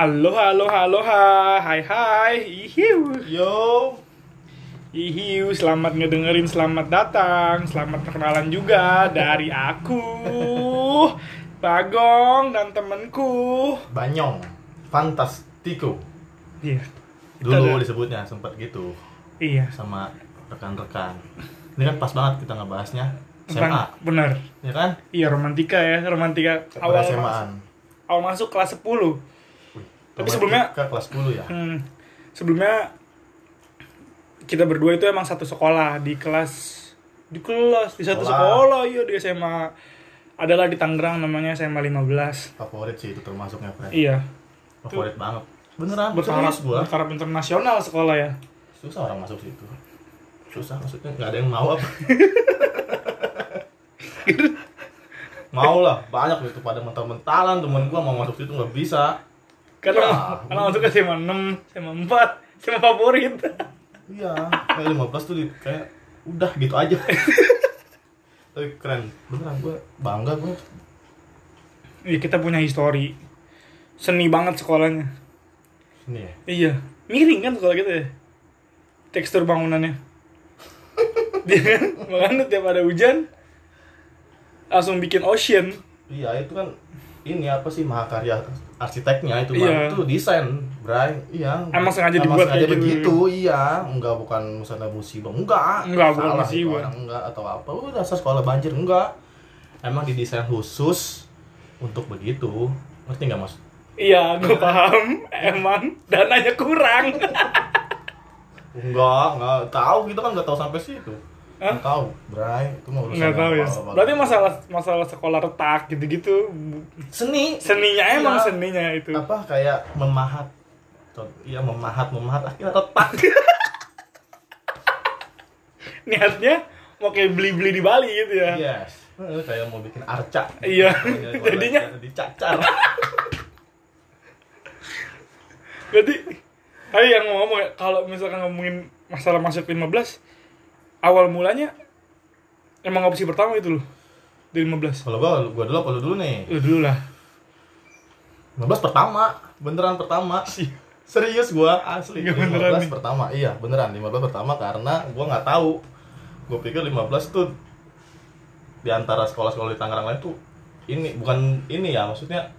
Halo, halo, halo, ha. hai, hai, ihiu, Yo, ihiu, selamat ngedengerin, selamat datang, selamat perkenalan juga dari aku, Bagong dan temenku. Banyong, Fantastico. Iya, Dulu Kita disebutnya sempat gitu. Iya, sama rekan-rekan. Ini kan pas banget kita ngebahasnya. SMA, bener, ya kan? iya romantika ya, romantika. Awal masuk, awal masuk kelas 10 Wih, Tapi sebelumnya- ke kelas 10 ya. Hmm, sebelumnya kita berdua itu emang satu sekolah di kelas di kelas di satu sekolah Sekolah. iya di SMA adalah di Tangerang namanya SMA 15 Favorit sih itu termasuknya, Fred. iya Favorit banget. Beneran, bertaraf gua. bertaraf internasional sekolah ya Susah orang masuk situ. Susah maksudnya nggak ada yang mau apa. mau lah, banyak gitu pada mental-mentalan temen gua mau masuk situ nggak bisa. Karena karena masuk ke SMA 6 SMA 4 SMA favorit. Iya, kayak 15 tuh di, kayak udah gitu aja. Tapi keren, beneran gue bangga gue. iya kita punya histori. Seni banget sekolahnya. Ini ya. iya. Miring kan sekolah kita ya. Tekstur bangunannya. Dia kan? Makanya tiap ada hujan langsung bikin ocean. Iya itu kan ini apa sih? Mahakarya arsiteknya itu Iya. Itu desain, Bray. Iya. Emang sengaja Emang dibuat sengaja kayak gitu. begitu, iya. Enggak bukan misalnya musibah, enggak. Enggak, bukan musibah. orang, enggak atau apa. Udah dasar sekolah banjir enggak. Emang didesain khusus untuk begitu. Ngerti nggak mas? Iya, gue paham. Emang dananya kurang. Enggak, enggak tahu kita kan enggak tahu sampai situ. Hah? Enggak tahu, Bray. Itu mau urusan Nggak tahu ya. apa-apa. Berarti masalah masalah sekolah retak gitu-gitu. seni Seninya emang Iya. seninya itu. apa kayak memahat iya memahat memahat akhirnya retak Niatnya mau kayak beli-beli di Bali gitu ya. yes Eh, kayak mau bikin arca Iya. Jadinya Jadinya dicacar berarti ayo yang ngomong ya, kalau misalkan ngomongin masalah masuk 15 awal mulanya emang opsi pertama itu loh di 15 kalau gua gua dulu apa lu dulu nih. Lu dulu lah. 15 pertama beneran pertama. Sih. serius gua? Asli Iya, beneran 15 nih. pertama iya beneran 15 pertama karena gua nggak tahu. Gua pikir 15 tuh di antara sekolah-sekolah di Tangerang lain tuh ini bukan ini ya maksudnya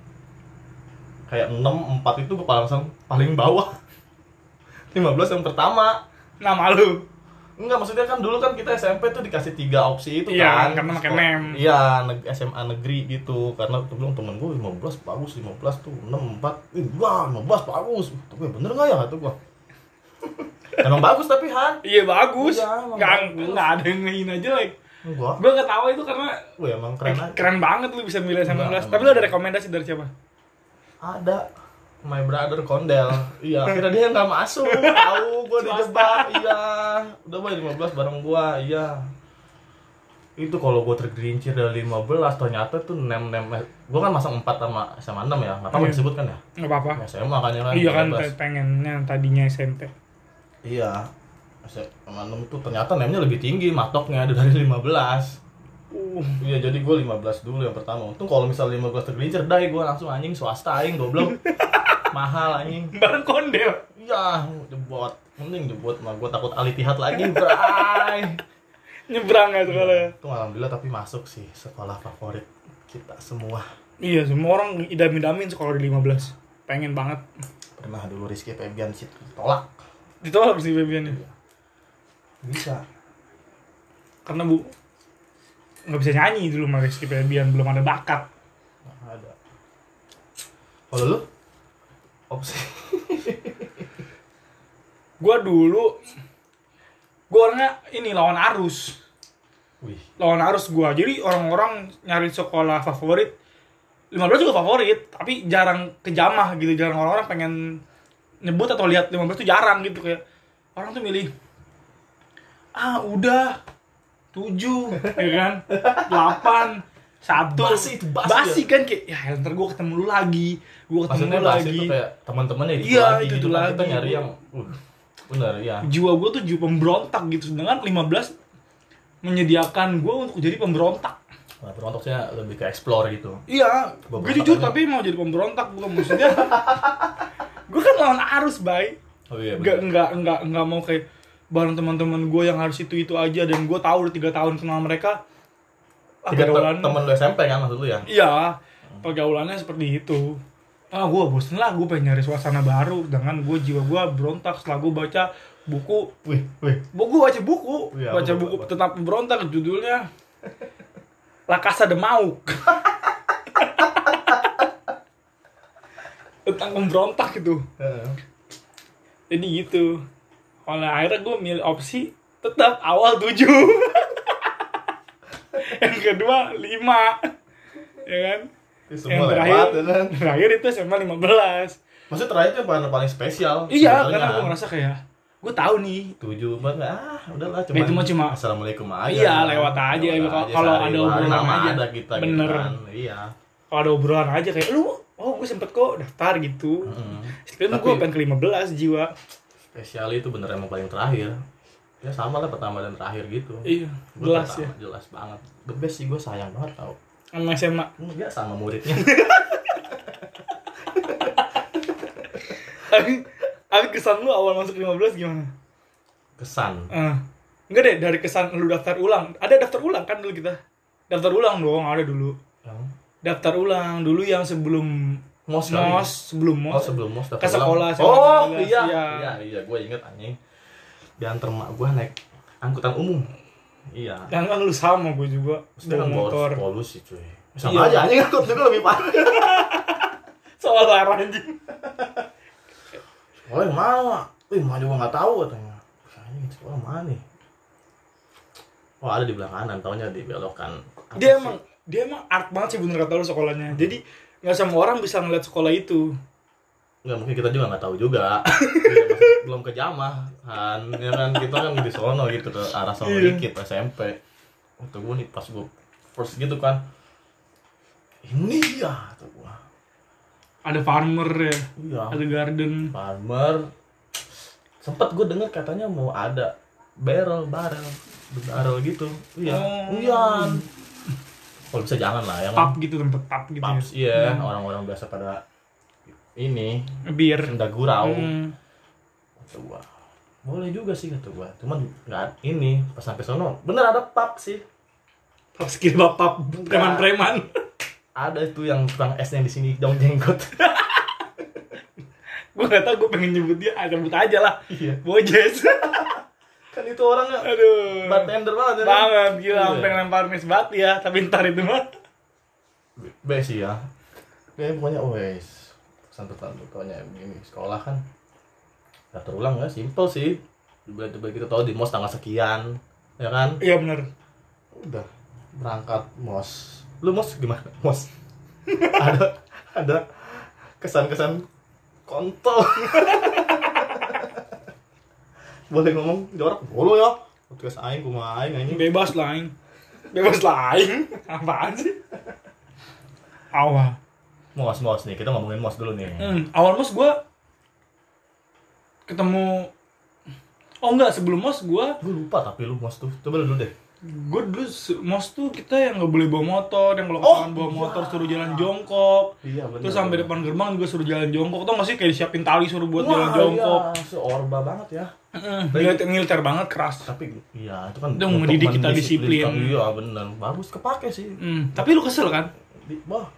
kayak 6 4 itu gua langsung paling bawah. 15 yang pertama. Nama lu Enggak, maksudnya kan dulu kan kita SMP tuh dikasih tiga opsi itu Iya, kan. karena pakai nem. Iya, neg- SMA negeri gitu. Karena tuh bilang temen gue 15 bagus, 15 tuh 6 4. Ih, wah, 15 bagus. Tapi bener nggak ya kata gua? Emang bagus tapi Han. iya bagus Iya, emang nggak bagus. nggak ada yang ngehina jelek Enggak. gue ketawa itu karena Wih, emang keren aja. keren banget lu bisa milih SMA 15 Enggak, tapi lu ada rekomendasi dari siapa Ada my brother kondel. Iya, akhirnya dia nggak masuk. Tahu gua dijebak. Iya. Udah bayar 15 bareng gua. Iya. Itu kalau gua tergelincir dari 15 ternyata tuh nem-nem gua kan masang 4 sama sama 6 ya. Enggak apa-apa Iya. disebut kan ya? nggak apa-apa SMA kan ya kan. iya kan 15. pe- pengennya tadinya SMP Iya. SMA 6 tuh ternyata nemnya lebih tinggi matoknya dari 15. Uh. Iya jadi gue 15 dulu yang pertama. Untung kalau misal 15 tergelincir Dai gue langsung anjing swasta aing goblok. Mahal anjing. Bareng kondel. Iya jebot. Mending jebot mah. Gue takut alitihat lagi bray. Nyebrang ya sekolah Itu alhamdulillah tapi masuk sih sekolah favorit kita semua. Iya semua orang idam-idamin sekolah di 15 pengen banget. Pernah dulu Rizky Febian sih tolak ditolak sih Febian ya? Bisa. Karena bu nggak bisa nyanyi dulu sama Rizky Febian. Belum ada bakat. Nggak ada. Kalau lu? Opsi gue dulu gue orangnya ini lawan arus. Wih. Lawan arus gue jadi orang-orang nyari sekolah favorit 15 juga favorit tapi jarang kejamah gitu. Jarang orang-orang pengen nyebut atau lihat 15 tuh jarang gitu. Kayak orang tuh milih ah udah 7 ya kan? 8 satu Basi itu, basi kan. kayak ya ntar gue ketemu lu lagi. Gue ketemu Maksudnya lu lagi. itu kayak teman-temannya itu Iya, lagi itu gitu tuh kan. Kita lagi. nyari yang uh, bener ya. jiwa gue tuh jiwa pemberontak gitu. Sedangkan 15 menyediakan gue untuk jadi pemberontak. Nah, berontoknya lebih ke explore gitu. iya gue jujur tapi mau jadi pemberontak bukan maksudnya. Lawan arus bay. Oh iya nggak nggak nggak nggak mau kayak bareng teman-teman gue yang harus itu itu aja dan gue tahu udah tiga tahun kenal mereka ah, tiga pergaulan- temen lu SMP kan maksud lu ya? Iya pergaulannya seperti itu. Ah gue bosen lah gue pengen nyari suasana baru. Dengan gue jiwa gue berontak setelah gue baca buku. Wih wih. Buku baca buku. Iya, baca buku apa? tentang pemberontak judulnya La Casa de Mauk. Tentang pemberontak gitu jadi gitu oleh akhirnya gue milih opsi tetap awal 7 yang kedua 5 ya kan yang terakhir lewat ya kan terakhir itu SMA 15 maksudnya terakhir itu yang paling, paling spesial iya sebenarnya. karena gue ngerasa kayak gue tahu nih tujuh banget ah udahlah cuma Ya, itu mah cuma- assalamualum aja Iya, kan. lewat aja. Lewat Kalau- aja, kalau ada obrolan aja. ada kita Bener. gitu kan iya kalau ada obrolan aja kayak lu oh gue sempet kok daftar gitu sekarang Tapi- gue pengen ke 15 jiwa spesial itu bener emang paling terakhir. Ya sama lah pertama dan terakhir gitu. Iya Gua jelas ya. pertama, jelas banget. The best sih gue sayang banget tau. Sama SMA enggak sama muridnya. Tapi tapi kesan lu awal masuk 15 gimana? Kesan? Eh, enggak deh dari kesan lu daftar ulang. Ada daftar ulang kan dulu kita? Daftar ulang dong ada dulu. Yang? Daftar ulang dulu yang sebelum mos kali. mos sebelum oh mos. sebelum mos Ke sekolah, oh sekolah iya. Iya. iya iya gue inget anjing. Diantar mak gue naik angkutan umum. Iya. Dan kan lu sama gue juga bawa kan motor. polusi cuy. Sama Iya. aja anjing angkut juga lebih parah. Soal larang anjing. Sekolah yang mana? Wih mak juga nggak tahu katanya. Anjing sekolah mana nih? Wah ada di belakang kanan, taunya dibelokkan. Apa dia sih? emang dia emang art banget sih bener kata lu sekolahnya. Jadi nggak semua orang bisa ngeliat sekolah itu. Nggak mungkin kita juga nggak tahu juga. Masih belum kejamah kan ya kan? Kita kan di sono gitu ke arah sono Iya. dikit SMP waktu gue nih pas gue first gitu kan. Ini ya kata gue ada farmer ya? Iya. Ada garden. Farmer. Sempet gue denger katanya mau ada barrel barrel barrel gitu. Iya. Oh. iya kalau bisa jangan lah ya pub gitu tempat pub gitu Paps, ya. iya orang-orang biasa pada ini bir senda gurau. Hmm. kata gua boleh juga sih kata gua. Cuman nggak ini pas sampai sono bener ada pub sih. Pub skill bapak preman-preman. Ada itu yang tukang esnya di sini dong jenggot. Gue gak tau gue pengen nyebut dia ah, sebut aja lah. Iya. Bojes itu orangnya aduh. Bartender banget ya kan? banget gila Iya. sampai ngelempar mis batu ya tapi ntar itu mah. Sih ya kayak pokoknya wes satu tahun pokoknya begini sekolah kan. Nggak terulang ya. Simple sih. Tiba-tiba kita tahu di mos tanggal sekian ya kan? Iya bener. Udah berangkat mos. Lu mos gimana? Mos. Ada ada kesan-kesan kontol boleh ngomong jorok. Boleh ya. Podcast aing kumaha aing anjing. Bebas lah aing. Bebas lah aing. Apaan sih? Awal mos mos nih kita ngomongin mos dulu nih. Hmm, awal mos gue ketemu oh enggak sebelum mos gue gue lupa tapi lu mos tuh. Coba lu dulu deh gue dulu mos tuh kita yang nggak boleh bawa motor yang kalau Oh, bawa iya. motor suruh jalan jongkok. Iya benar terus sampai depan gerbang juga suruh jalan jongkok. Tuh masih kayak disiapin tali suruh buat jalan Wah, jongkok. iya, seorba banget ya. Mm, militer, militer banget keras. Tapi iya itu kan Itu mendidik kita disiplin. iya bener bagus kepake sih. Hmm, tapi lu kesel kan? Wah.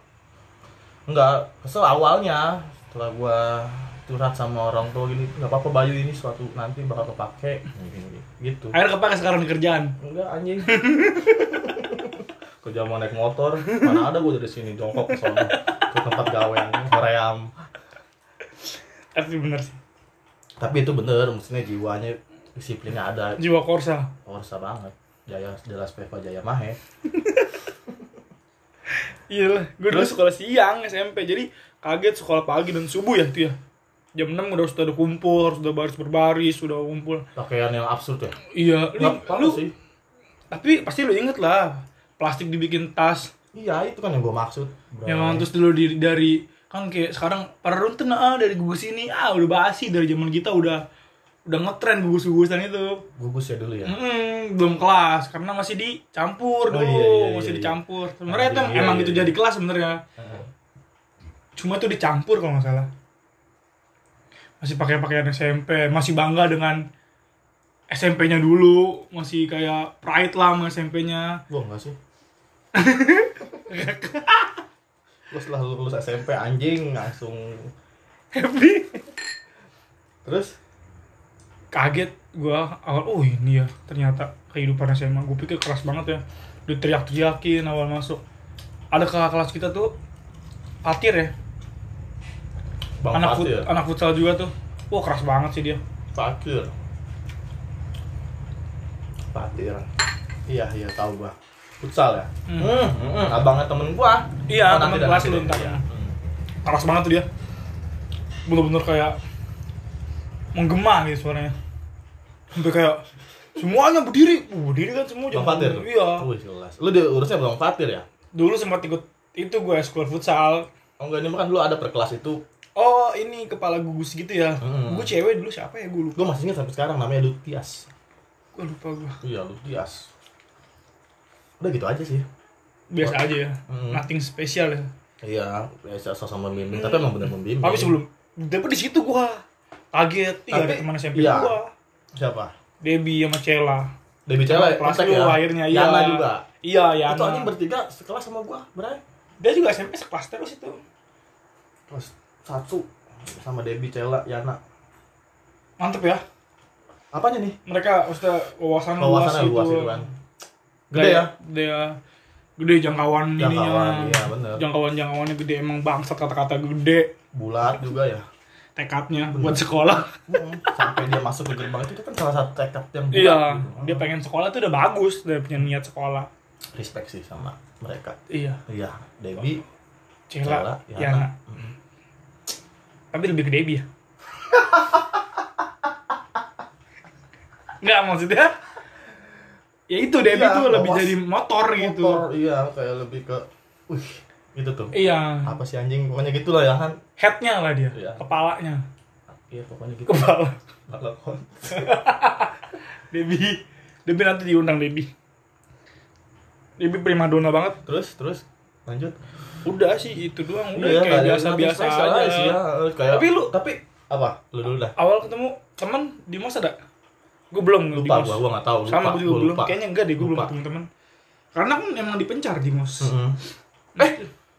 Enggak kesel awalnya setelah gua curhat sama orang tua gini nggak apa-apa Bayu ini suatu nanti bakal kepake. Gini, gitu. Akhirnya kepake sekarang di kerjaan? Enggak anjing. Kerja mau naik motor mana ada gua dari sini jongkok ke sana ke tempat gawe koream tapi bener sih. Tapi itu bener maksudnya jiwanya disiplinnya ada. Jiwa korsa. Korsa banget. Jaya jelas Peva Jaya Mahe. Iya lah gue dulu sekolah siang SMP jadi kaget sekolah pagi dan subuh ya tuh ya jam 6 udah sudah ada kumpul harus udah baris berbaris sudah kumpul. Pakaian yang absurd ya? Iya. Lu, nggak lu sih. tapi pasti lu inget lah plastik dibikin tas. Iya itu kan yang gue maksud bro. yang terus dulu di, dari kan kayak sekarang para runtun ah dari gugus ini ah udah basi dari zaman kita udah udah ngetren gugus-gugusan itu. Gugus ya dulu ya? Mm, belum kelas karena masih dicampur Oh, dulu iya, iya, iya, masih iya. dicampur. Sebenarnya itu iya, emang iya, itu iya. jadi kelas sebenarnya. Heeh. cuma itu dicampur kalau nggak salah masih pakai pakaian SMP masih bangga dengan SMP-nya dulu masih kayak pride lah sama SMP-nya Gua enggak sih. Gua setelah lulus SMP anjing langsung. Happy. Terus? Kaget gua awal oh ini ya ternyata kehidupan SMA gue pikir keras banget ya diteriak-teriakin awal masuk. Ada kakak kelas kita tuh Fatir ya Bang anak fut, anak futsal juga tuh wah keras banget sih dia Fakir. Fatir. Iya, iya tahu gua. Futsal ya? Hmm. Hmm, hmm, hmm. abangnya temen gua. Iya, Oh, temen kelas lu ntar. Iya. Hmm. keras banget tuh dia bener-bener kayak menggema gitu suaranya sampai kayak semuanya berdiri uh, berdiri kan semua Bang Fatir tuh? iya Wih, jelas. Lu diurusnya Bang Fatir ya? dulu sempat ikut itu gue sekolah futsal Oh enggak, ini kan dulu ada per kelas itu. Oh ini kepala gugus gitu ya Hmm. gue cewek dulu siapa ya gue lupa Gua masih ingat sampai sekarang namanya Lutias. gue lupa gue Iya, Lutias. Udah gitu aja sih. biasa aja ya Hmm. nothing spesial ya Iya, biasa sama membimbing, tapi emang bener membimbing. tapi sebelum tapi di situ gue kaget iya ada teman SMP iya. gue siapa? Debbie sama Cella Debbie Cela kelas lu ya? akhirnya iya Yana juga. iya Yana Itu anjing bertiga sekelas sama gua, Bray. dia juga SMP sekelas terus itu Kelas satu sama Debbie Cela, Yana. mantep ya Apanya nih? mereka maksudnya wawasan Wawasannya luas gitu. itu kan. Gede ya? ya? Gede ya. Gede jangkauan, Jangkauan, ininya. iya, bener. Jangkauan jangkauannya gede emang bangsat kata-kata gede. Bulat juga ya. Tekadnya buat sekolah. Sampai dia masuk ke gerbang itu, itu kan salah satu tekad yang bulat iya, gitu. dia pengen sekolah tuh udah bagus, dia punya niat sekolah. respect sih sama mereka. Iya, Iya, Debbie, Cela, Cela, Yana. Yana. Tapi lebih ke Debbie ya. Enggak maksudnya ya itu Debbie Iya, tuh lebih jadi motor gitu. Motor, iya, kayak lebih ke wih, itu tuh. Iya, Apa sih anjing pokoknya gitulah ya kan. headnya lah dia, Iya. kepalanya, Iya, pokoknya gitu. kepala. Balakon. Debbie, Debbie nanti diundang Debbie. Debbie primadona banget. Terus, terus lanjut. Udah sih itu doang, udah Iya, kayak nothing special aja. sih ya. Kayak, Tapi lu- tapi apa? Lu dulu dah. Awal ketemu teman di mos ada? Gue belum Lupa gua, gua nggak tahu. Lupa, Sama gue belum. lupa. Kayaknya enggak deh, gue belum ketemu teman. Karena kan emang dipencar di mos. Mm-mm. Eh,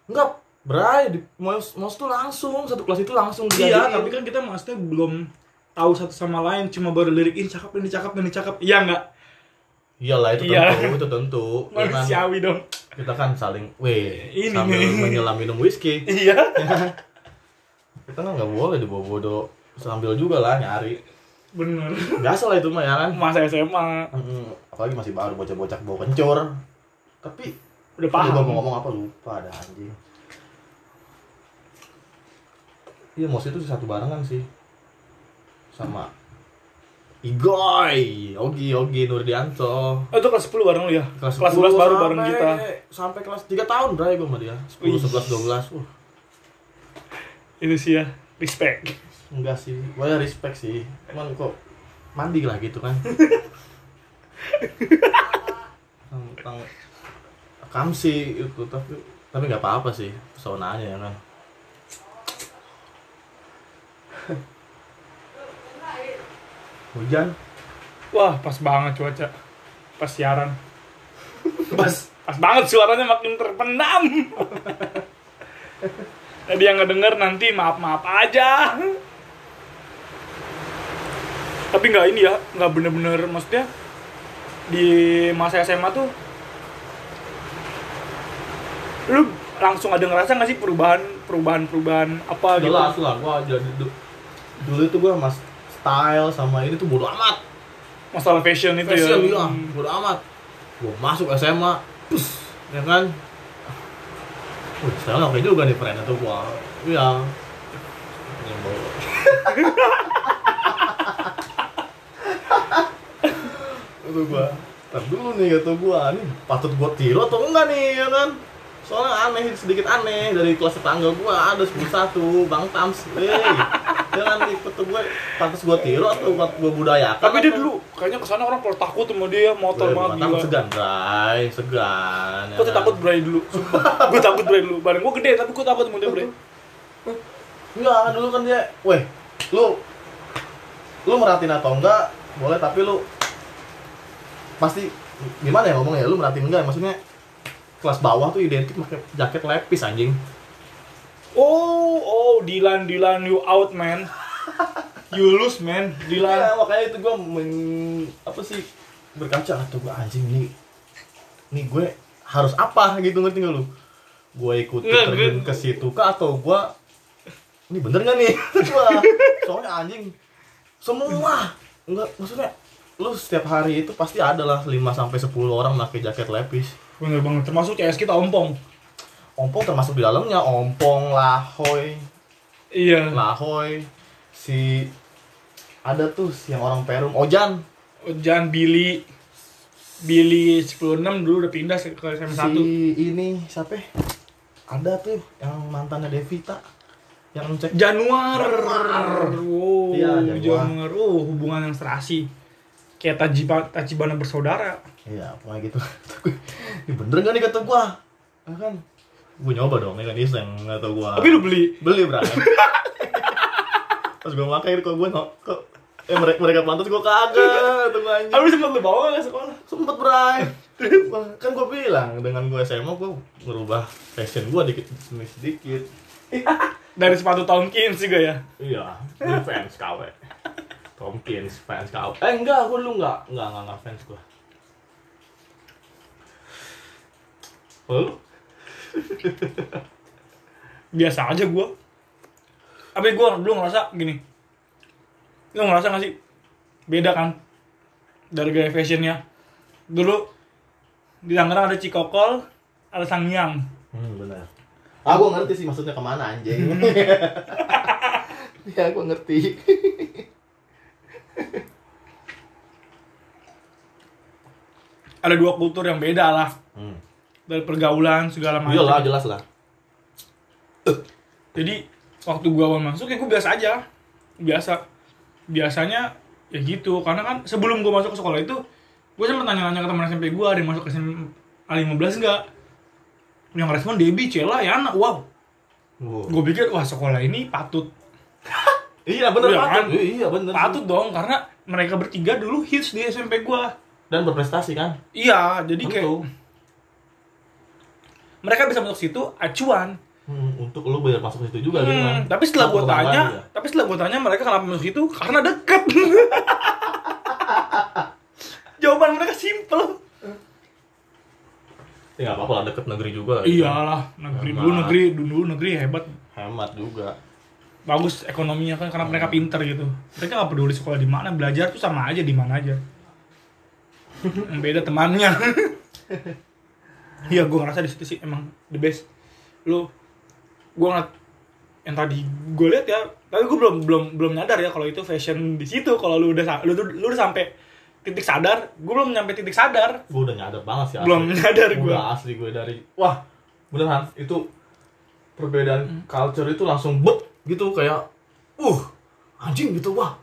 enggak. Bray, di mos, mos tuh langsung satu kelas itu langsung Iya, tapi kan kita maksudnya belum tahu satu sama lain, cuma baru lirik ini cakep, ini cakep, ini cakep. Iya enggak? Iyalah itu Iya. tentu, itu tentu. Manusiawi dong. Kita kan saling, weh, Ini sambil nih. menyelam minum whisky. Iya. Kita kan nggak boleh dibawa-bawa sambil juga lah nyari. Bener. Biasa lah itu mah ya kan. Masa SMA Mm, apalagi masih baru bocah-bocah bawa kencur. Tapi udah Paham. paham. mau ngomong apa lupa ada anjing. Iya, mos itu satu barengan sih. Sama Igoy, Ogi, Ogi Nurdianto. Oh, itu kelas 10 bareng lu ya? Kelas, 11 10 baru sampai- bareng kita. Sampai kelas 3 tahun bray gue sama dia. 10, Wih. 11, 12. Uh, Itu sih ya, respect. enggak sih. Gue ya respect sih. Cuman kok mandi lah gitu kan. Tentang kamsi itu tapi tapi nggak apa-apa sih pesonanya ya kan hujan Wah, pas banget cuaca. Pas siaran. Pas, pas banget suaranya makin terpendam. Jadi yang ngedenger nanti maaf-maaf aja. Tapi nggak ini ya, nggak bener-bener maksudnya di masa SMA tuh lu langsung ada ngerasa nggak sih perubahan perubahan perubahan apa gitu jelas lah gua jadi du- dulu itu gua mas style sama ini tuh bodo amat. Masalah fashion itu fashion ya iya bodo amat. Gua masuk SMA pus ya kan? Wih, sekarang oke juga nih friend tuh gua. Iya. Itu gua. Ntar dulu nih kata gua. Ini patut gua tiru atau enggak nih ya kan? Soalnya aneh sedikit aneh dari kelas tetangga gua. Ada 11 bang Tams jangan ikut tuh gue. Pantas gua tiru atau buat gua budayakan tapi dia dulu kayaknya ke sana orang kalau takut sama dia motor Gue banget takut segan, Bray, segan. ya gue tuh kan? takut Bray dulu gue takut Bray dulu. Bareng gue gede tapi gue takut sama dia Bray. Enggak, dulu kan dia, weh, lu lu merhatiin atau enggak boleh tapi lu pasti gimana ya ngomongnya? Lu merhatiin enggak? Maksudnya kelas bawah tuh identik pakai jaket lepis anjing Oh, oh, Dilan, Dilan, you out, man. You lose, man. Dilan. ya makanya itu gue men, apa sih berkaca atau gue anjing nih nih gue harus apa gitu ngerti gak lu gue ikut terjun ke situ kah atau gue ini bener gak nih soalnya anjing semua enggak maksudnya lu setiap hari itu pasti ada lah 5 sampai 10 orang pakai jaket lepis Bener banget, termasuk CS kita ompong. Ompong termasuk di dalamnya ompong lahoy Iya. lahoy si ada tuh si yang orang perum ojan Jangan Billy. Billy 10-6 dulu udah pindah ke SM1. si ini siapa ada tuh yang mantannya Devita yang cek Januar. Januar. Oh, Iya, Januar. Januar. Oh, hubungan yang serasi. Kayak Tajiba, Tachibana bersaudara. iya pokoknya gitu ini bener gak nih kata gua Ya kan gua nyoba dong kan iseng nggak tau gua. Tapi lu beli. beli berapa pas gua pakai kok gua no, kok eh mereka mereka pantas gua kagak tuh gua anjing. Tapi sempet lu bawa gak ke sekolah? sempet bray kan gua bilang dengan gua SMA gua ngerubah fashion gua dikit demi sedikit. Dari sepatu Tomkins juga ya? iya ini fans KW Tomkins fans KW eh enggak gua dulu enggak enggak enggak, enggak fans Lalu? Biasa aja gua tapi gua dulu ngerasa gini lu ngerasa gak sih beda kan dari gaya fashionnya dulu di Tangerang ada Cikokol ada Sangyang Hmm, benar. Ah, gua ngerti sih maksudnya ke mana anjing. ya, gua ngerti. ada dua kultur yang beda lah Hmm. Dari pergaulan segala macam Iyalah, jelas lah. jadi waktu gua awal masuk ya gua biasa aja biasa biasanya ya gitu karena kan sebelum gua masuk ke sekolah itu gua sempat nanya-nanya ke teman SMP gua ada yang masuk ke SMA 15 enggak yang respon Debi Cela ya anak wow Wow. gue pikir wah sekolah ini patut Iya, bener Iya patut. kan? Iya, bener. patut dong karena mereka bertiga dulu hits di SMP gua Dan berprestasi kan? iya jadi kayak Tentu. Mereka bisa masuk situ acuan Hmm, untuk lu biar masuk situ juga gitu kan. Hmm, tapi setelah kebanggaan tanya, juga. tapi setelah gue tanya mereka kenapa masuk situ karena deket. Jawaban mereka simple. Ya enggak apa-apa lah deket negeri juga. Iyalah, negeri dulu Hemat. negeri dulu negeri hebat, Hemat juga. bagus ekonominya kan karena mereka pinter gitu. Mereka nggak peduli sekolah di mana, belajar tuh sama aja di mana aja. Beda temannya. Iya, gue ngerasa di situ sih emang the best. Lu, gue ngeliat yang tadi gue lihat ya, tapi gue belum belum belum nyadar ya kalau itu fashion di situ. Kalau lu udah lu lu udah sampai titik sadar, gue belum nyampe titik sadar. Gue udah nyadar banget sih. asli. Belum nyadar gua. Udah asli gue dari wah, beneran itu perbedaan culture itu langsung bet gitu kayak uh anjing gitu wah.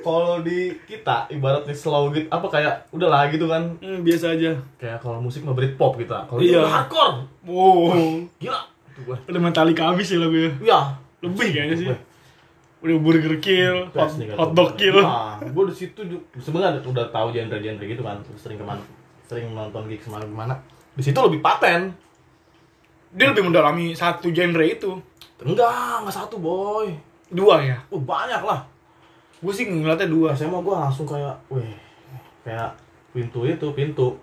Kalau di kita ibaratnya slow gitu apa kayak udahlah gitu kan Hmm, biasa aja. kayak kalau musik mah Britpop kita kalau Iya. hardcore Wow, gila udah Metallica habis ya lagunya. ya Lebih kayaknya sih. Udah Burger Kill, hot, hotdog kill. Nah, gue di situ sebenarnya udah tahu genre-genre gitu kan, sering ke mana, sering nonton gigs ke mana ke mana. Di situ lebih paten. Dia lebih mendalami satu genre itu. Enggak, enggak satu boy. Dua ya. Uh, banyak lah. Gue sih ngeliatnya dua. SMA gue langsung kayak, weh, kayak pintu itu pintu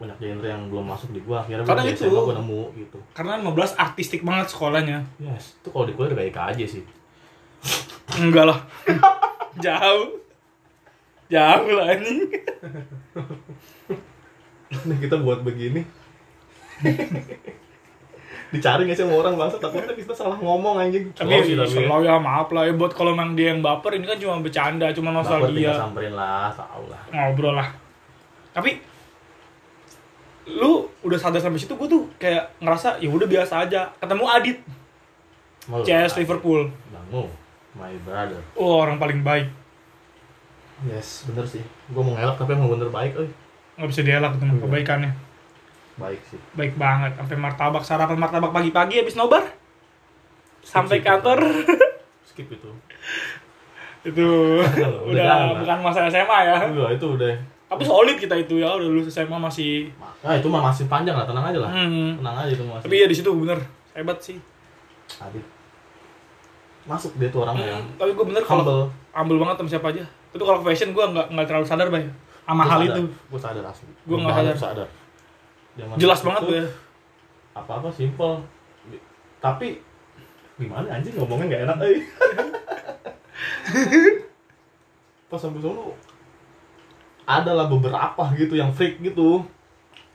banyak genre yang belum masuk di gua akhirnya Karena itu. SMA gua nemu gitu Karena 15 artistik banget sekolahnya. yes itu kalau di kuliah udah kayak aja sih Enggak lah. Jauh. Jauh lah anjing. Nih kita buat begini dicari nggak sih sama orang bangsa takutnya kita salah ngomong anjing. Tapi Slow sih, tapi selalu ya maaf lah ya buat kalau memang dia yang baper ini kan cuma bercanda, cuma Baper tinggal nostalgia. samperin lah tau lah. Ngobrol lah. Tapi lu udah sadar sampai situ gue tuh kayak ngerasa ya udah biasa aja. Ketemu Adit. Mau CS Liverpool. Bangu, my brother. Oh orang paling baik. Yes bener sih. Gua mau ngelak tapi emang bener baik euy nggak bisa dielak teman Iya. kebaikannya baik sih. Baik banget. Sampai martabak sarapan martabak pagi-pagi habis nobar. Sampai Skip, kantor. Skip itu. Itu Udah udah bukan masa SMA ya. udah itu udah. Tapi solid kita itu ya, udah lulus SMA masih nah itu mah masih panjang lah tenang aja lah. Hmm. tenang aja itu masih. Tapi ya di situ bener. Hebat sih. Adit. Masuk dia tuh orangnya. Hmm, tapi gue bener kalau humble. ambil banget sama siapa aja. Itu kalau fashion gue nggak nggak terlalu sadar bay sama hal itu. gue sadar asli. Gua nggak sadar. sadar Zaman Jelas banget tuh ya. apa apa simple tapi gimana anjing ngomongnya nggak enak eh pas sampai sono ada lah beberapa gitu yang freak gitu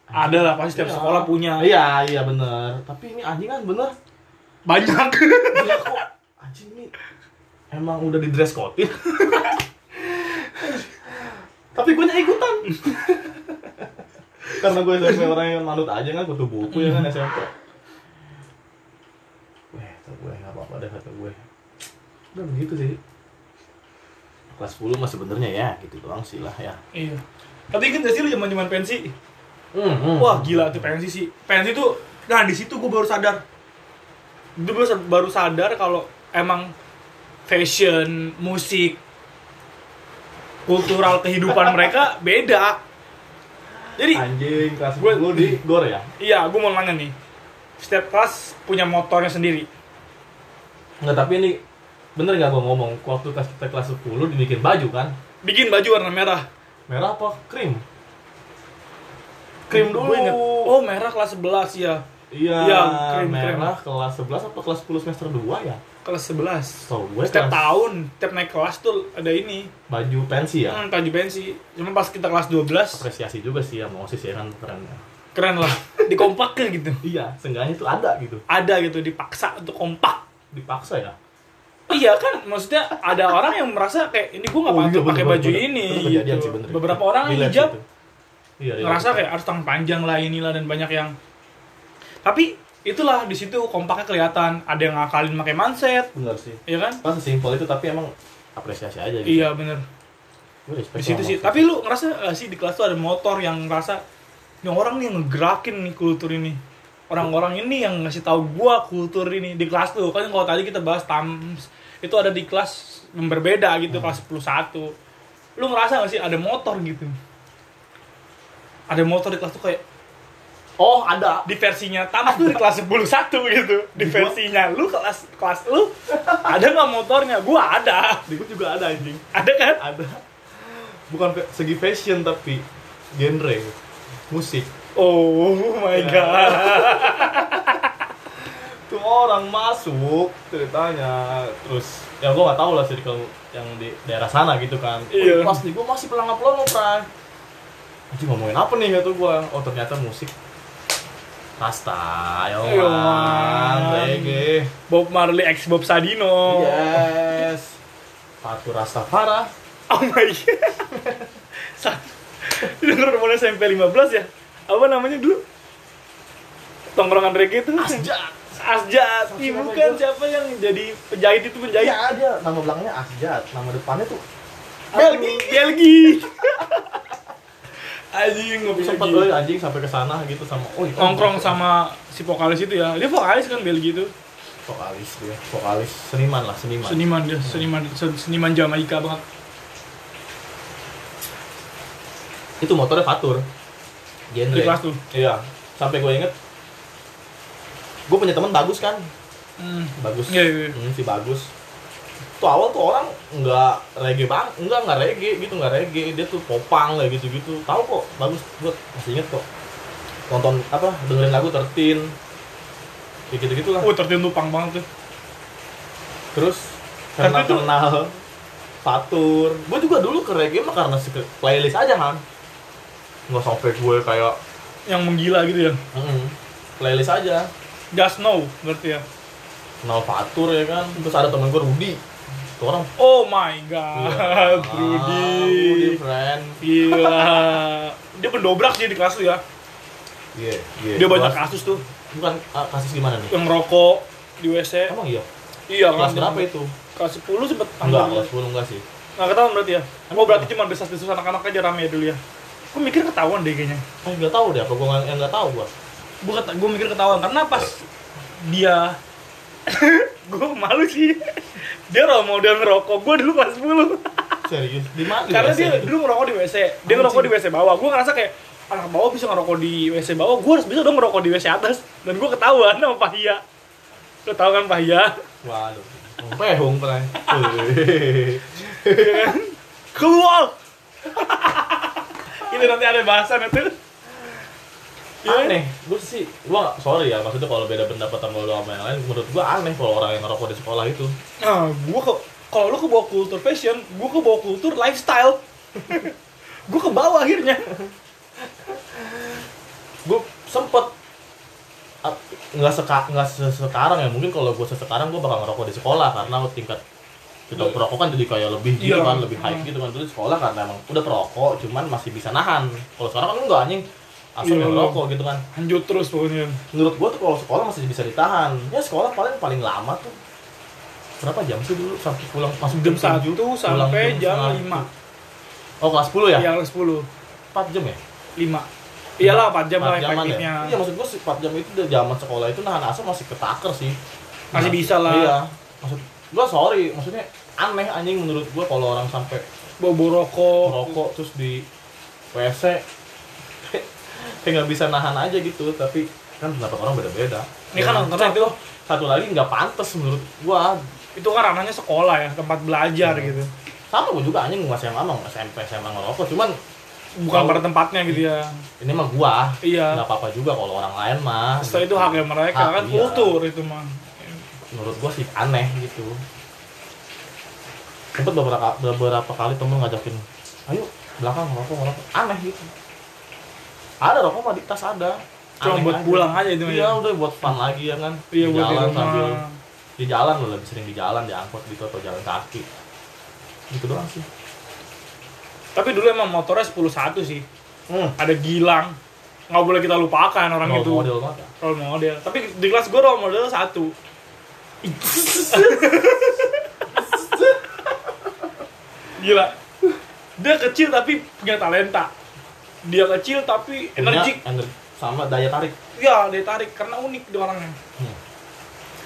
Ada lah pasti setiap Iya. sekolah punya. iya iya bener tapi ini anjing kan bener Banyak. Gila kok anjing ini emang udah di dress code tapi gue ikutan karena gue SMP orang yang manut aja kan kutu buku ya kan SMP Weh, kata gue nggak apa-apa deh kata gue udah begitu sih kelas 10 mah sebenarnya ya gitu doang sih lah ya iya. Tapi inget gak sih lu zaman zaman pensi? hmm, hmm. Wah gila tuh pensi sih. Pensi tuh, nah di situ gue baru sadar. Gue baru sadar kalau emang fashion, musik, kultural kehidupan mereka beda. Jadi anjing kelas Gue- 10 di gor ya iya, gue mau nanya nih. Setiap kelas punya motornya sendiri. Nggak, tapi ini bener nggak gue ngomong waktu kelas kita kelas 10 dibikin baju kan Bikin baju warna merah. merah apa krim krim dulu. Oh merah kelas 11 ya. Iya Iya, krim, merah kelas 11 atau kelas 10 semester 2 ya Kelas 11. tau gue Setiap kelas tahun, setiap naik kelas tuh ada ini. baju pensi ya Hmm, baju pensi. Cuma pas kita kelas 12, apresiasi juga sih ya mau ya kan keren ya keren lah. Dikompakin gitu. iya seenggaknya itu ada gitu Ada gitu, dipaksa untuk kompak. dipaksa ya Iya kan, maksudnya ada orang yang merasa kayak ini gue nggak Oh, iya, pakai bener, baju bener. ini. Kejadian gitu. sih, bener. Beberapa orang yang hijab gitu. iya, relate. ngerasa kayak harus tangan panjang lah inilah dan banyak yang. Tapi itulah di situ kompaknya kelihatan. Ada yang ngakalin pakai manset, bener sih ya kan? pas simpel itu tapi emang apresiasi aja gitu Iya bener. Di situ sih. Tapi lu ngerasa gak sih di kelas tuh ada motor yang ngerasa ini orang nih ngegerakin nih kultur ini. Orang-orang ini yang ngasih tahu gua kultur ini di kelas tuh. Kan kalau tadi kita bahas TAMS itu ada di kelas yang berbeda gitu, kelas 10 Lu ngerasa gak sih ada motor gitu? Ada motor di kelas tuh kayak oh ada di versinya TAMS tuh di kelas 10 gitu. Di gua- versinya lu kelas kelas lu ada nggak motornya? Gua ada. di gue juga ada anjing Ada kan? ada bukan segi fashion tapi genre musik Oh my Ya. god. tuh orang masuk ceritanya terus ya gue nggak tahu lah circle yang di daerah sana gitu kan Iya. oh, pas nih gue masih pelangap pelongo pray Anjing ngomongin apa nih kata gue oh ternyata musik Rasta, ya Iya, man, man. reggae, Bob Marley x Bob Sadino. yes, Fatu Rastafara, Oh my god. Denger mulai SMP 15 ya? Apa namanya dulu? Tongkrongan reggae itu Asjad, Asjad. Bukan itu? siapa yang jadi penjahit itu penjahit. iya dia nama belakangnya Asjad, nama depannya tuh Belgi. Belgi. Anjing ngopi sempat lagi. gue anjing sampai ke sana gitu sama oh itu Nongkrong sama si vokalis itu ya. Dia vokalis kan Belgi itu. vokalis dia, vokalis seniman lah seniman. Seniman dia, seniman seniman Jamaika banget. Itu motornya Fatur, Di genre. kelas tuh. Iya, sampai gue inget, gue punya teman bagus kan, Hmm. bagus, Iya, iya, iya. Hmm, si bagus. Tuh awal tuh orang nggak reggae bang, enggak nggak reggae gitu nggak reggae, dia tuh popang lah gitu gitu. Tahu kok, bagus, gue masih inget kok. Nonton apa, dengerin lagu tertin, kayak gitu gitu lah. Oh, tertentu pang banget tuh. Terus karena tuh- kenal Fatur, gue juga dulu ke reggae mah karena playlist aja kan. Nggak sampai gue kayak Yang menggila gitu ya. mm, playlist aja. Just know berarti ya. Kenal Fatur ya kan. Terus ada temen gue Rudi. Tuh orang Oh my god, Ah, Rudy Rudy. friend. Gila. Dia pendobrak sih di kelas tuh ya. Iya, iya. Dia banyak kasus tuh Bukan ah, kasus gimana nih? yang ngerokok di WC. Emang iya. Iya Kelas kan. berapa itu? Kelas 10 sempet Enggak, kelas 10 enggak sih. Nggak ketahuan berarti ya? Oh berarti cuma desas-desus anak-anak aja rame dulu ya? Gue mikir ketahuan deh kayaknya. Eh, enggak tahu deh apa gue yang enggak tahu gua. Gue gue mikir ketahuan karena pas dia gue malu sih dia role model ngerokok. Gue dulu kelas 10 serius? Di mana? Karena dia dulu ngerokok di WC dia ngerokok di WC bawah. Gue ngerasa kayak anak bawah bisa ngerokok di WC bawah? Gue harus bisa dong ngerokok di WC atas. Dan gue ketahuan sama Pak Hia. Lo tau kan Pak Hia? Waduh. Pehung pernah keluar. Ini nanti ada bahasan itu. Aneh. Gue sih gua nggak- sorry ya maksudnya kalau beda pendapat sama lo sama yang lain menurut gua aneh kalau orang yang ngerokok di sekolah itu. Nah gue ke kalau lu ke bawah kultur fashion gue ke bawah kultur lifestyle. Gue ke bawah akhirnya. Gue sempet nggak seka nggak sekarang ya mungkin kalau gue sekarang gue bakal ngerokok di sekolah karena tingkat kita perokok kan jadi kayak lebih gitu Iya. kan lebih high gitu kan. Di sekolah karena emang udah perokok cuman masih bisa nahan. Kalau sekarang kan enggak anjing asal Iya. ngerokok gitu kan. Lanjut terus pokoknya. Menurut gue tuh kalau sekolah masih bisa ditahan. Ya sekolah paling paling lama tuh. Berapa jam sih dulu? Sampai pulang masuk jam satu sampai jam lima. Oh kelas 10 ya? Ya sepuluh. 4 jam ya? Lima. Iyalah 4 jam lah 4 jaman efektifnya ya iya maksud gue 4 jam itu udah zaman sekolah itu nahan asam masih ketaker sih. Masih bisa lah. iya. Maksud gue sorry maksudnya aneh anjing menurut gue kalau orang sampai bobo rokok. merokok terus di WC kayak nggak bisa nahan aja gitu tapi kan pendapat orang beda-beda. Ini kan Dan nonton itu. satu lagi nggak pantas menurut gua. Itu kan ranahnya sekolah ya tempat belajar Hmm. gitu. Sama gua juga anjing masih yang lama SMP SMA ngerokok cuman bukan pada tempatnya gitu ya. Ini mah gua. Iya. Nggak apa-apa juga kalau orang lain mah. Setelah itu gitu. haknya mereka Hak, kan iya. kultur itu mah. Menurut gua sih aneh gitu. Sempet beberapa beberapa kali temen ngajakin ayo belakang ngerokok ngerokok. Aneh gitu ada rokok mah di tas ada. Cuma buat pulang aja itu iya ya udah buat fun lagi ya kan? Iya Di buat di jalan sambil di jalan lo lebih sering di jalan di angkot gitu atau jalan kaki. Gitu doang sih. Tapi dulu emang motornya 10-1 sih. Hmm. ada Gilang. Nggak boleh kita lupakan orang Role itu. model banget ya. role model. Tapi di kelas gue role model satu. Gila. Dia kecil tapi punya talenta dia kecil tapi energik. ener- sama daya tarik. Ya dia tarik karena unik dia orangnya.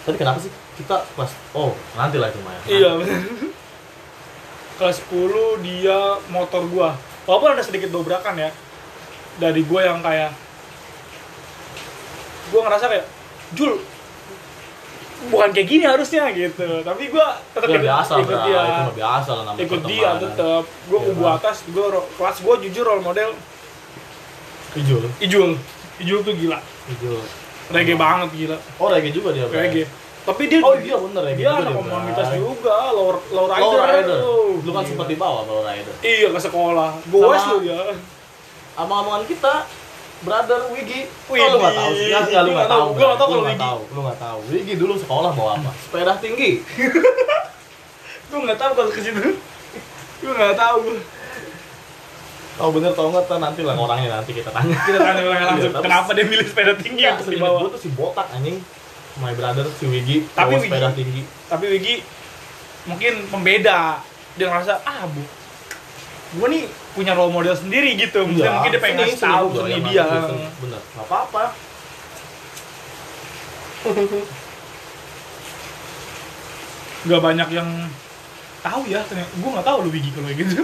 Tapi kenapa sih kita kelas oh nanti lah itu Maya. Iya. Kelas 10 dia motor gua. Walaupun ada sedikit dobrakan ya dari gua yang kayak gua ngerasa kayak Jul bukan kayak gini harusnya gitu. Tapi gua tetap itu biasa ikut dia. Biasa lah namanya ikut dia tetap gua Iya kubu atas gua kelas gua jujur role model Ijul Ijul Ijul tuh gila Ijul reggae banget gila oh reggae juga dia reggae tapi dia oh iya bener reggae dia anak dia, komunitas juga low, low rider, Low rider. Lu kan gila. sempat dibawa Low rider. Iya ke sekolah. Goes lu ya. Sama omongan kita, brother Wigi. Wigi. Oh, lu nggak tahu sih? Ya, nggak, lu Gua nggak tahu. Gua nggak tahu Lu kalau Wigi. tahu. Lu nggak tahu. Wigi dulu sekolah bawa apa? Sepeda tinggi. Gue nggak tahu kalau ke situ. Gue nggak tahu. Oh bener tau nggak tuh nanti lah orangnya nanti kita tanya. Kita tanya orangnya langsung. Iya, Kenapa dia milih sepeda tinggi Ya, untuk dibawa? gue tuh si botak anjing. My brother si Wigi Tapi Wigi- sepeda tinggi. Tapi Wigi mungkin pembeda. Dia ngerasa ah bu, gue nih punya role model sendiri gitu. Mungkin, Iya, mungkin dia pengen ngasih tahu seni dia. Bener. Gak apa-apa. Gak banyak yang tahu ya. Gue nggak tahu lu Wigi kalau kayak gitu.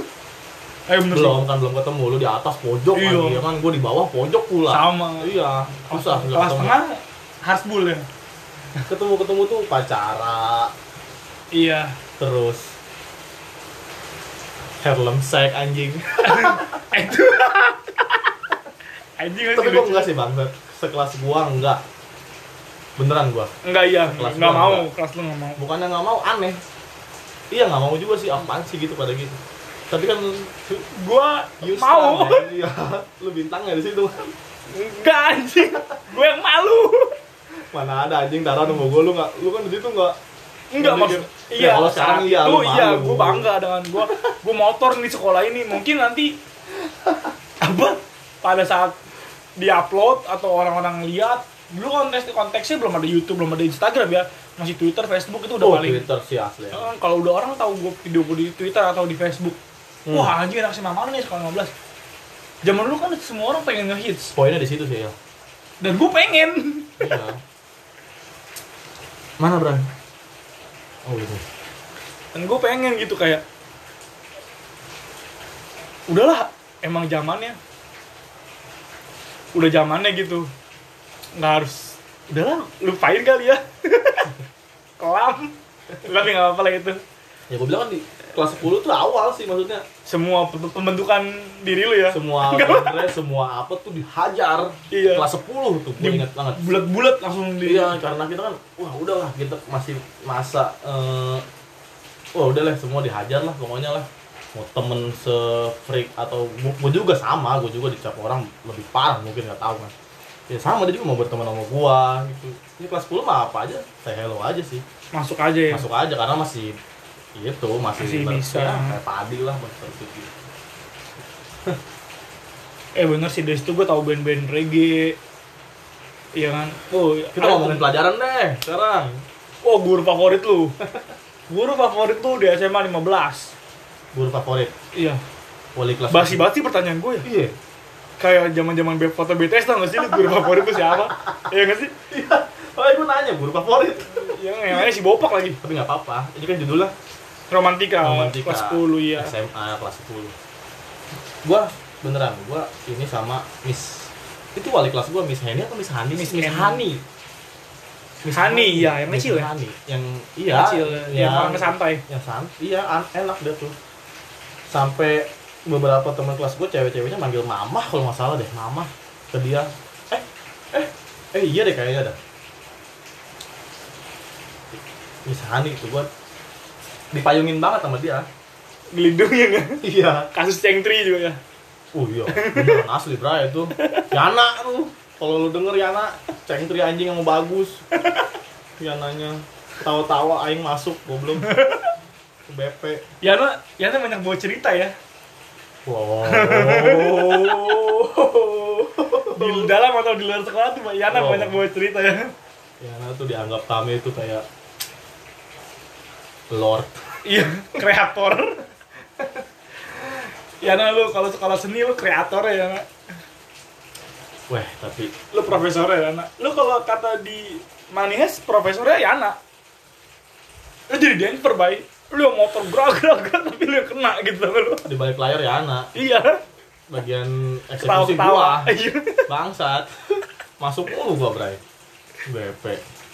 Eh bener sih. belum kan belum ketemu lu di atas pojok Iya. lagi ya kan gue di bawah pojok pula. Sama. Iya. Susah Kelas ketemu. tengah Harsbul ya. ketemu ketemu tuh pacara Iya. terus Harlem Shake anjing Itu. Anjing tapi sih gua lucu. enggak sih bang sekelas gua enggak beneran gua Enggak iya, Kelas enggak mau, enggak. kelas lu enggak mau. bukannya nggak mau aneh iya nggak mau juga sih apaan sih gitu pada gitu tapi kan Gua you mau. kan? iya lu bintangnya di situ Enggak anjing. Gua yang malu. mana ada anjing taruh sama gua lu nggak lu kan di situ nggak Enggak Nggak maksud iya. Ya, kalau sekarang saat iya, lu iya, gua bangga dengan gua gua motor di sekolah ini. Mungkin nanti apa pada saat diupload atau orang-orang lihat dulu konteks konteksnya belum ada YouTube, belum ada Instagram ya. Masih Twitter, Facebook itu udah oh paling Twitter sih asli kalau udah orang tahu gue video gue di Twitter atau di Facebook Hmm. wah anjing anak si Mamang nih sekolah 15 zaman dulu kan semua orang pengen ngehits. Poinnya di situ sih ya. Dan gue pengen. Iya. Mana Bray oh gitu. Dan gue pengen gitu kayak udahlah emang zamannya. Udah zamannya gitu. Nggak harus udahlah lupain kali ya. Kelam. Tapi nggak apa-apa lah itu ya gue bilang kan di kelas 10 tuh awal sih maksudnya semua pem- pembentukan diri lu ya semua genre semua apa tuh dihajar Iya. kelas 10 tuh gue inget banget bulat-bulat langsung di Iya, karena kita kan, wah udahlah kita masih masa, eh, wah udahlah semua dihajar lah pokoknya lah. Mau temen se-freak atau gue juga sama, gue juga dicap orang lebih parah mungkin nggak tahu kan. Ya sama dia juga mau berteman sama gua gitu. Ini kelas 10 mah apa aja, saya hello aja sih. masuk aja ya Masuk aja karena masih itu masih, Masih ber- bisa. ya, kayak padi lah masih gitu. eh bener sih dari situ gue tau band-band reggae iya kan oh Kita ngomongin pelajaran deh sekarang. oh guru favorit lu guru favorit lu di SMA 15 Guru favorit, iya wali kelas. basi basi pertanyaan gue ya Iya. kayak zaman zaman foto BTS tau gak sih lu guru favorit tuh siapa iya gak sih Iya. Oh, gue nanya guru favorit. yang yang lainnya si bopak lagi Tapi nggak apa-apa. Ini kan judulnya romantika, Romantika. kelas 10 iya. SMA kelas 10 gua beneran gua ini sama Miss. Itu wali kelas gua Miss Hani atau Miss Hani Miss Miss Hani. Miss Hani, iya, yang Miss kecil ya? Hani. yang iya. Kecil yang orang santai yang san iya enak dia tuh. Sampai beberapa teman kelas gua cewek-ceweknya manggil mama kalau nggak salah deh mama ke dia. Eh eh eh iya deh kayaknya dah Miss Hani itu gua dipayungin banget sama dia gelindungnya kan iya kasus cengtri juga ya Oh iya, beneran asli bra itu. Yana tuh. Kalau lu denger Yana, cengtri anjing yang bagus. Yananya tawa-tawa aing masuk goblok. Ke BP. Yana Yana banyak bawa cerita ya Wow. di dalam atau di luar sekolah tuh Yana Oh. banyak bawa cerita ya Yana tuh dianggap kami itu kayak Lord. iya kreator Yana lu kalau sekolah seni lu kreator ya Yana Weh, tapi lu profesor ya Yana lu kalau kata di Manihes profesornya Yana lu jadi dancer bay lu yang motor gerak gerak gerak tapi lu yang kena gitu lu di balik layar Yana, iya bagian eksekusi ketawa gua. iya Bangsat. Masuk mulu gua, Bray. BP.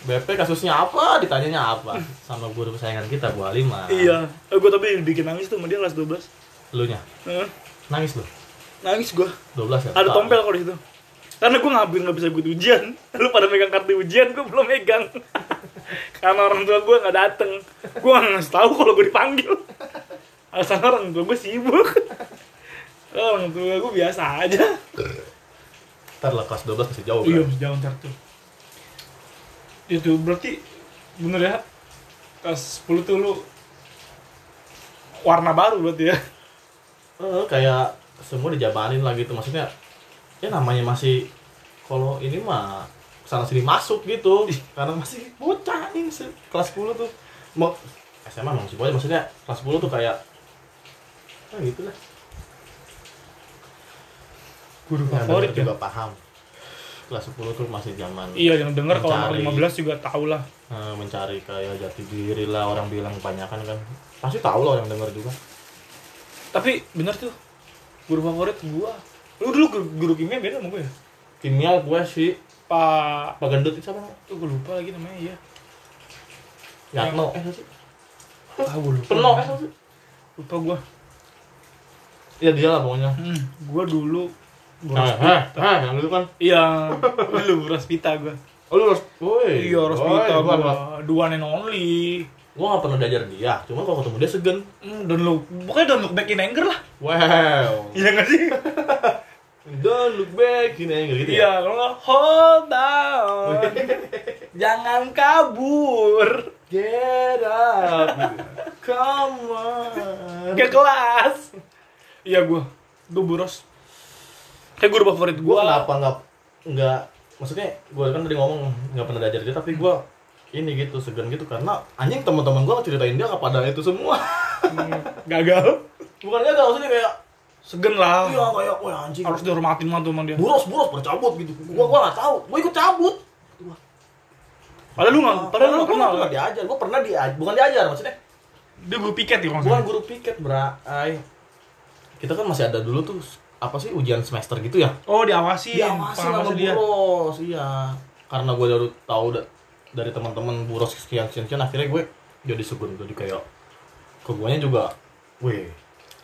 BP kasusnya apa? Ditanyanya apa? Sama guru kesayangan kita, Bu Alima. iya eh, gue tapi bikin nangis tuh sama dia kelas 12 Lu nya. Heeh. Nangis lu. nangis gue 12 ya? ada tompel kok di situ karena gue nggak nggak bisa ikut ujian lu pada megang kartu ujian gue belum megang karena orang tua gue nggak dateng gue nggak ngasih tahu kalau gue dipanggil alasan orang tua gue sibuk orang tua gue biasa aja Ntar lah kelas 12 masih jauh iya kan? jauh ntar tuh itu berarti bener ya kelas 10 tuh lu warna baru berarti ya? Eh, kayak semua dijabanin lah gitu. Maksudnya ya namanya masih kalau ini mah sana sini masuk gitu. Karena masih bocah nih kelas 10 tuh. Mau SMA emang masih bocah. Maksudnya kelas 10 tuh kayak ah gitu lah. Guru favorit denger ya? juga paham kelas 10 tuh masih zaman iya yang denger kalau nomor Mencari. 15 juga tau lah eh, mencari kayak jati diri lah orang bilang kebanyakan kan pasti tahu lah orang denger juga Tapi bener tuh guru favorit gua. Lu dulu guru, guru kimia beda sama gue ya? kimia gue sih Pak Pak Gendut itu siapa tuh gue lupa lagi namanya ya. Yatno eh sih? Ah, gue lupa. Peno eh sih? Lupa gua. ya dia lah pokoknya Hmm, gua dulu Nah, heh, yang dulu kan Iya, guru Rospita gua. Oh lu harus, woi. Iya, Rospita gua. Dua and only. gua gak pernah diajar dia, cuma kalau ketemu dia segen. Hmm, don't look, pokoknya don't look back in anger lah. Wow. Iya nggak sih? Don't look back, gini aja gitu ya. Iya, kalau nggak hold down, jangan kabur Get up. Come on. ke kelas. Iya gua, gua buros. Kayak guru favorit Gua gua. kenapa nggak nggak maksudnya gua kan tadi ngomong nggak pernah diajar dia tapi gua ini gitu segan gitu karena anjing teman-teman gua ceritain dia kepada itu semua Hmm, gagal. bukan gagal maksudnya kayak Segen lah. iya kayak wah anjing Harus dihormatin mah tuh sama dia. buros buros bercabut gitu gua gua nggak tahu gua ikut cabut Padahal lu nggak, padahal lu pernah kan? diajar, gua pernah diajar, bukan diajar maksudnya. Dia guru piket ya nggak Bukan guru piket, Bra. Ay. Kita kan masih ada dulu tuh apa sih ujian semester gitu ya? Oh diawasin, Diawasin sama dia. buros, iya. Karena gue baru tahu da- dari teman-teman buros sekian sekian sekian, akhirnya gue jadi segun jadi kayak ke guanya juga, weh,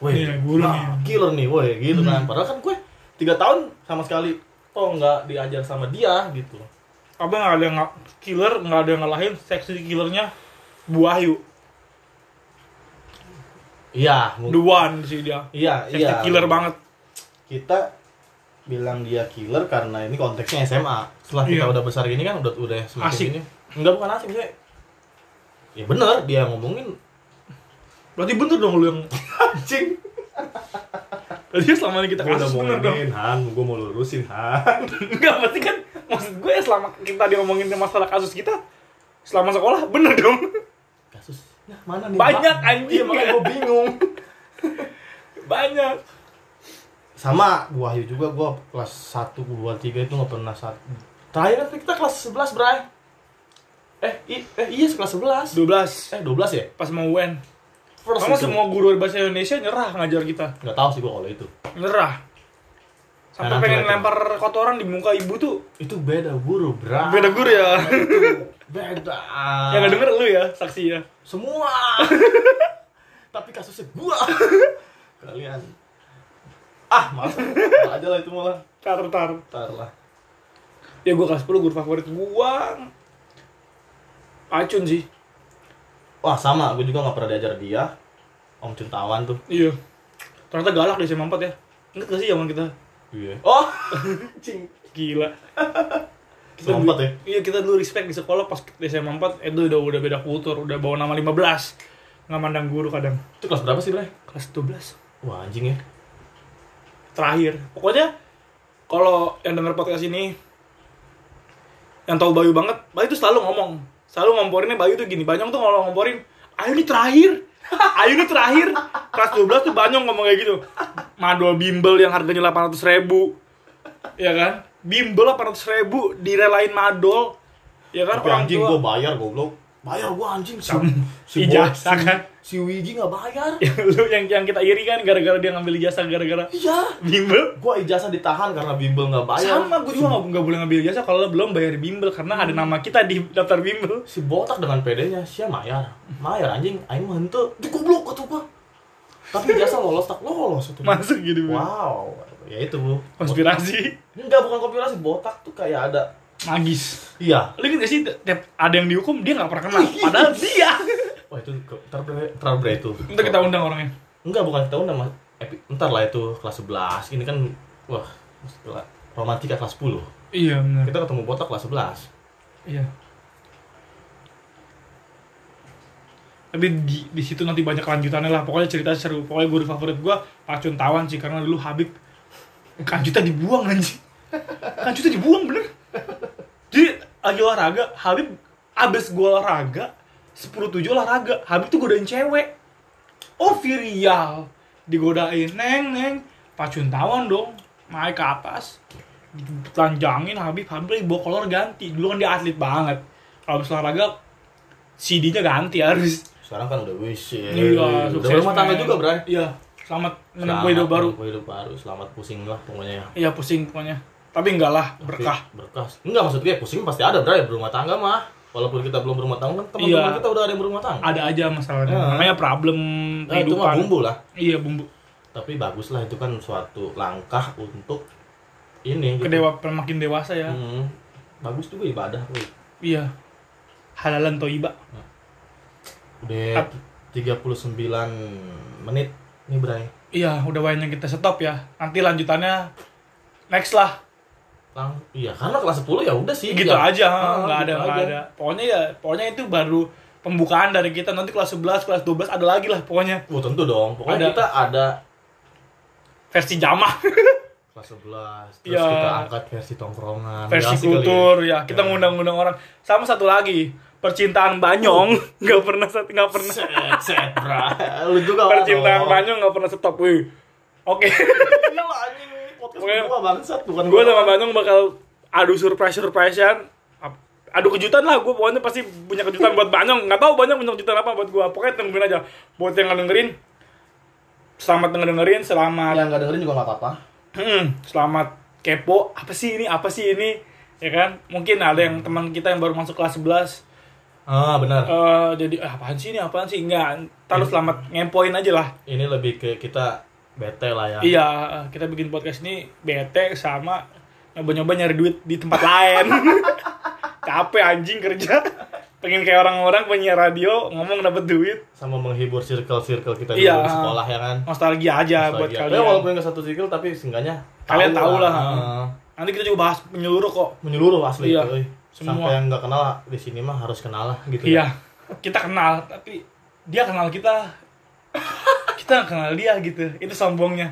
weh, Iya, guru nah, killer nih, weh, gitu kan. Hmm. Padahal kan gue tiga tahun sama sekali toh nggak diajar sama dia gitu. Apa nggak ada yang killer, nggak ada yang ngalahin seksi killernya Bu Ayu. Iya, The one sih dia. Iya, Seksi iya. killer banget. Kita bilang dia killer karena ini konteksnya SMA. Setelah kita Iya. udah besar gini kan udah udah semakin Asik. ini. Enggak bukan asik maksudnya. Ya bener dia ngomongin Berarti bener dong lu yang anjing. Berarti selama ini kita Gue udah bener dong. ngomongin Han, gue mau lurusin Han. Enggak, berarti kan maksud gue selama kita diomongin masalah kasus kita selama sekolah bener dong. Kasus nah, mana nih? Banyak, anjing. Iya makanya gue bingung. Banyak. Sama gua Wahyu juga gua kelas 1, 2, 3 itu nggak pernah saat Terakhir kita kelas 11, Bray. Eh, i, eh iya kelas 11. 12 Eh 12 ya? pas mau UN. First Karena semua guru bahasa Indonesia nyerah ngajar kita. Nggak tahu sih gua kalau itu. Nyerah. Sampai Enak, pengen lempar kotoran di muka ibu tuh. Itu beda guru, Bray. Beda guru ya. Beda. Yang nggak denger lu ya saksinya. semua. Tapi kasusnya gua. Kalian ah malas aja lah itu malah Tar tar. Ntar lah Ya gue kelas 10 guru favorit gua. Acun sih. wah sama gue juga nggak pernah diajar dia om cintawan tuh Iya. Ternyata galak di SMA 4 ya. Ingat gak sih zaman kita? iya oh cing Gila. SMA dulu- 4 ya? Iya kita dulu respect di sekolah pas di SMA 4 itu udah udah beda kultur, udah bawa nama 15. Nggak mandang guru kadang. itu kelas berapa sih bre Kelas 12 wah anjing ya terakhir. Pokoknya kalau yang denger podcast ini yang tahu Bayu banget, Bayu tuh selalu ngomong, selalu ngomporinnya Bayu tuh gini, Banyong tuh kalau ngomporin, ayo ini terakhir, ayo ini terakhir. Kelas 12 tuh Banyong ngomong kayak gitu. Madol bimbel yang harganya 800 ribu, ya kan? Bimbel 800 ribu direlain madol, ya kan? tapi Orang anjing tua- gue bayar goblok bayar gue anjing. Si, si, ijazah si, kan. si Wigi nggak bayar. Lu yang yang kita iri kan gara-gara dia ngambil ijazah gara-gara iya. bimbel. Gue ijazah ditahan karena bimbel nggak bayar. Sama gue juga nggak boleh ngambil ijazah kalau belum bayar bimbel karena ada nama kita di daftar bimbel. Si botak dengan pedenya sia mayar. Mayar anjing. Aing mah henteu. Di goblok kata gua. Tapi ijazah lolos tak lolos itu masuk gitu wow. Ya itu bu. Konspirasi. Enggak bukan konspirasi. Botak tuh kayak ada magis iya. Lu inget gak sih tiap ada yang dihukum dia nggak pernah kena. Padahal dia. Wah itu ntar ntar bre itu. Ntar kita undang orangnya. Enggak bukan kita undang mas. Epi- ntar lah itu kelas 11 ini kan wah romantika kelas 10 iya benar. Kita ketemu botak kelas 11 iya. Tapi di di situ nanti banyak lanjutannya lah. Pokoknya cerita seru. Pokoknya guru favorit gua pacun tawan sih karena dulu Habib. Kanjuta dibuang anjing. Kanjuta dibuang bener jadi lagi olahraga Habib abis gua olahraga 10-7 olahraga Habib tuh godain cewek. Oh Virial digodain neng neng. Pacun tawan dong. Naik ke atas. Telanjangin Habib. Habib lagi bawa kolor ganti. Dulu kan dia atlet banget. Kalau habis olahraga CD-nya ganti harus. Sekarang kan udah wish ya. Iya, udah sukses. rumah tangga juga bray? Iya, selamat menempuh hidup baru. menempuh hidup baru. Selamat pusing lah pokoknya. Iya, pusing pokoknya. Tapi enggak lah, berkah. berkah enggak maksud gue pusing pasti ada bray berumah tangga mah walaupun kita belum berumah tangga kan teman-teman Iya. kita udah ada yang berumah tangga Ada aja masalahnya. Iya. Namanya problem nah, itu mah bumbu lah Iya, bumbu. tapi bagus lah itu kan suatu langkah untuk ini gitu. Kedewa makin dewasa ya. Hmm. bagus juga ibadah. Iya. Halalan toiba. udah Ap- 39 menit nih bray Iya, udah banyak kita stop ya. Nanti lanjutannya next lah. Lang iya karena kelas 10 ya udah sih Gitu ya. aja, Ah, nggak ada, gitu nggak ada. Pokoknya ya, pokoknya itu baru pembukaan dari kita. Nanti kelas 11, kelas 12 ada lagi lah pokoknya. Oh, tentu dong pokoknya Ada. kita ada Versi jamah. kelas 11 terus Iya. kita angkat versi tongkrongan versi Ya, kultur ya kita Ya. ngundang-ngundang orang sama satu lagi percintaan Banyong nggak pernah sat- nggak pernah set set bra lu juga percintaan. Banyong nggak pernah stop wih oke anjing gua bangsat bukan gue sama Banyong bakal adu surprise surprisean adu kejutan lah gue pokoknya pasti punya kejutan buat Banyong nggak tahu Banyong punya kejutan apa buat gue pokoknya tungguin aja. Buat yang nggak dengerin selamat dengerin selamat yang nggak dengerin juga nggak apa-apa. Hmm, selamat kepo. Apa sih ini? Apa sih ini? Ya kan? Mungkin ada yang teman kita yang baru masuk kelas 11 ah benar. Eh jadi eh, apaan sih ini? Apaan sih? Enggak terus selamat ngempoin aja lah. ini lebih ke kita bete lah ya iya kita bikin podcast ini bete sama nyoba-nyoba nyari duit di tempat lain capek anjing kerja pengen kayak orang-orang penyiar radio ngomong dapet duit sama menghibur circle-circle kita Iya. di sekolah ya kan nostalgia aja buat Nostalgia. kalian Ya, walaupun nggak satu circle tapi seenggaknya Kalian tahu lah. Ah. nanti kita juga bahas menyeluruh kok menyeluruh asli Iya. itu. euy. Semua. Sampai yang nggak kenal di sini mah harus kenal lah gitu. Iya, ya. kita kenal, tapi dia kenal kita. Kita nggak kenal dia gitu. Itu sombongnya.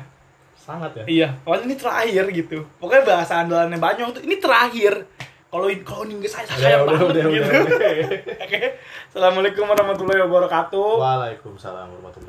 Sangat ya. Iya, kalau ini terakhir gitu. Pokoknya bahasa andalannya Banyong tuh ini terakhir. Kalau kalau ini nggak saya sayang udah, banget udah, gitu. udah, udah. Oke. Assalamualaikum warahmatullahi wabarakatuh. Waalaikumsalam warahmatullahi